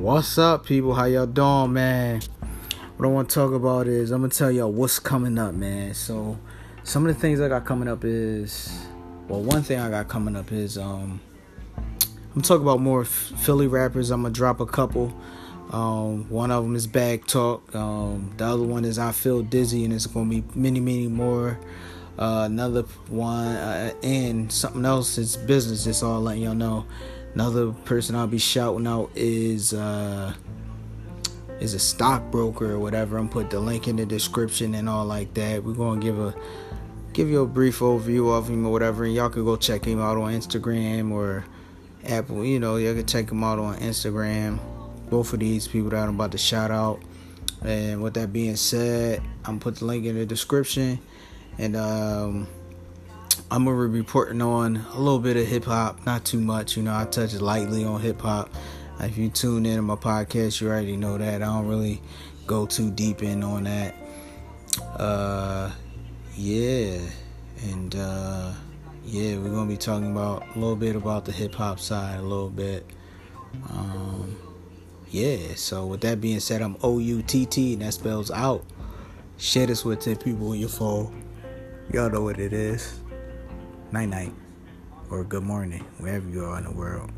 What's up, people? How y'all doing, man? What I want to talk about is I'm gonna tell y'all what's coming up, man. So, some of the things I got coming up is, well, one thing I got coming up is um, I'm talking about more Philly rappers. I'm gonna drop a couple. Um, one of them is Bag Talk. Um, the other one is I Feel Dizzy, and it's gonna be many, many more. Uh, another one uh, and something else is business. Just all letting y'all know. Another person I'll be shouting out is uh, is a stockbroker or whatever. I'm put the link in the description and all like that. We're gonna give a give you a brief overview of him or whatever, and y'all can go check him out on Instagram or Apple. You know, y'all can check him out on Instagram. Both of these people that I'm about to shout out. And with that being said, I'm put the link in the description, and um I'm gonna be reporting on a little bit of hip hop, not too much. You know, I touch lightly on hip hop. If you tune in to my podcast, you already know that I don't really go too deep in on that. Uh, yeah, and uh, yeah, we're gonna be talking about a little bit about the hip hop side, a little bit. Um, yeah. So with that being said, I'm O U T T, and that spells out. Share this with 10 people on your phone. Y'all know what it is night night or good morning, wherever you are in the world.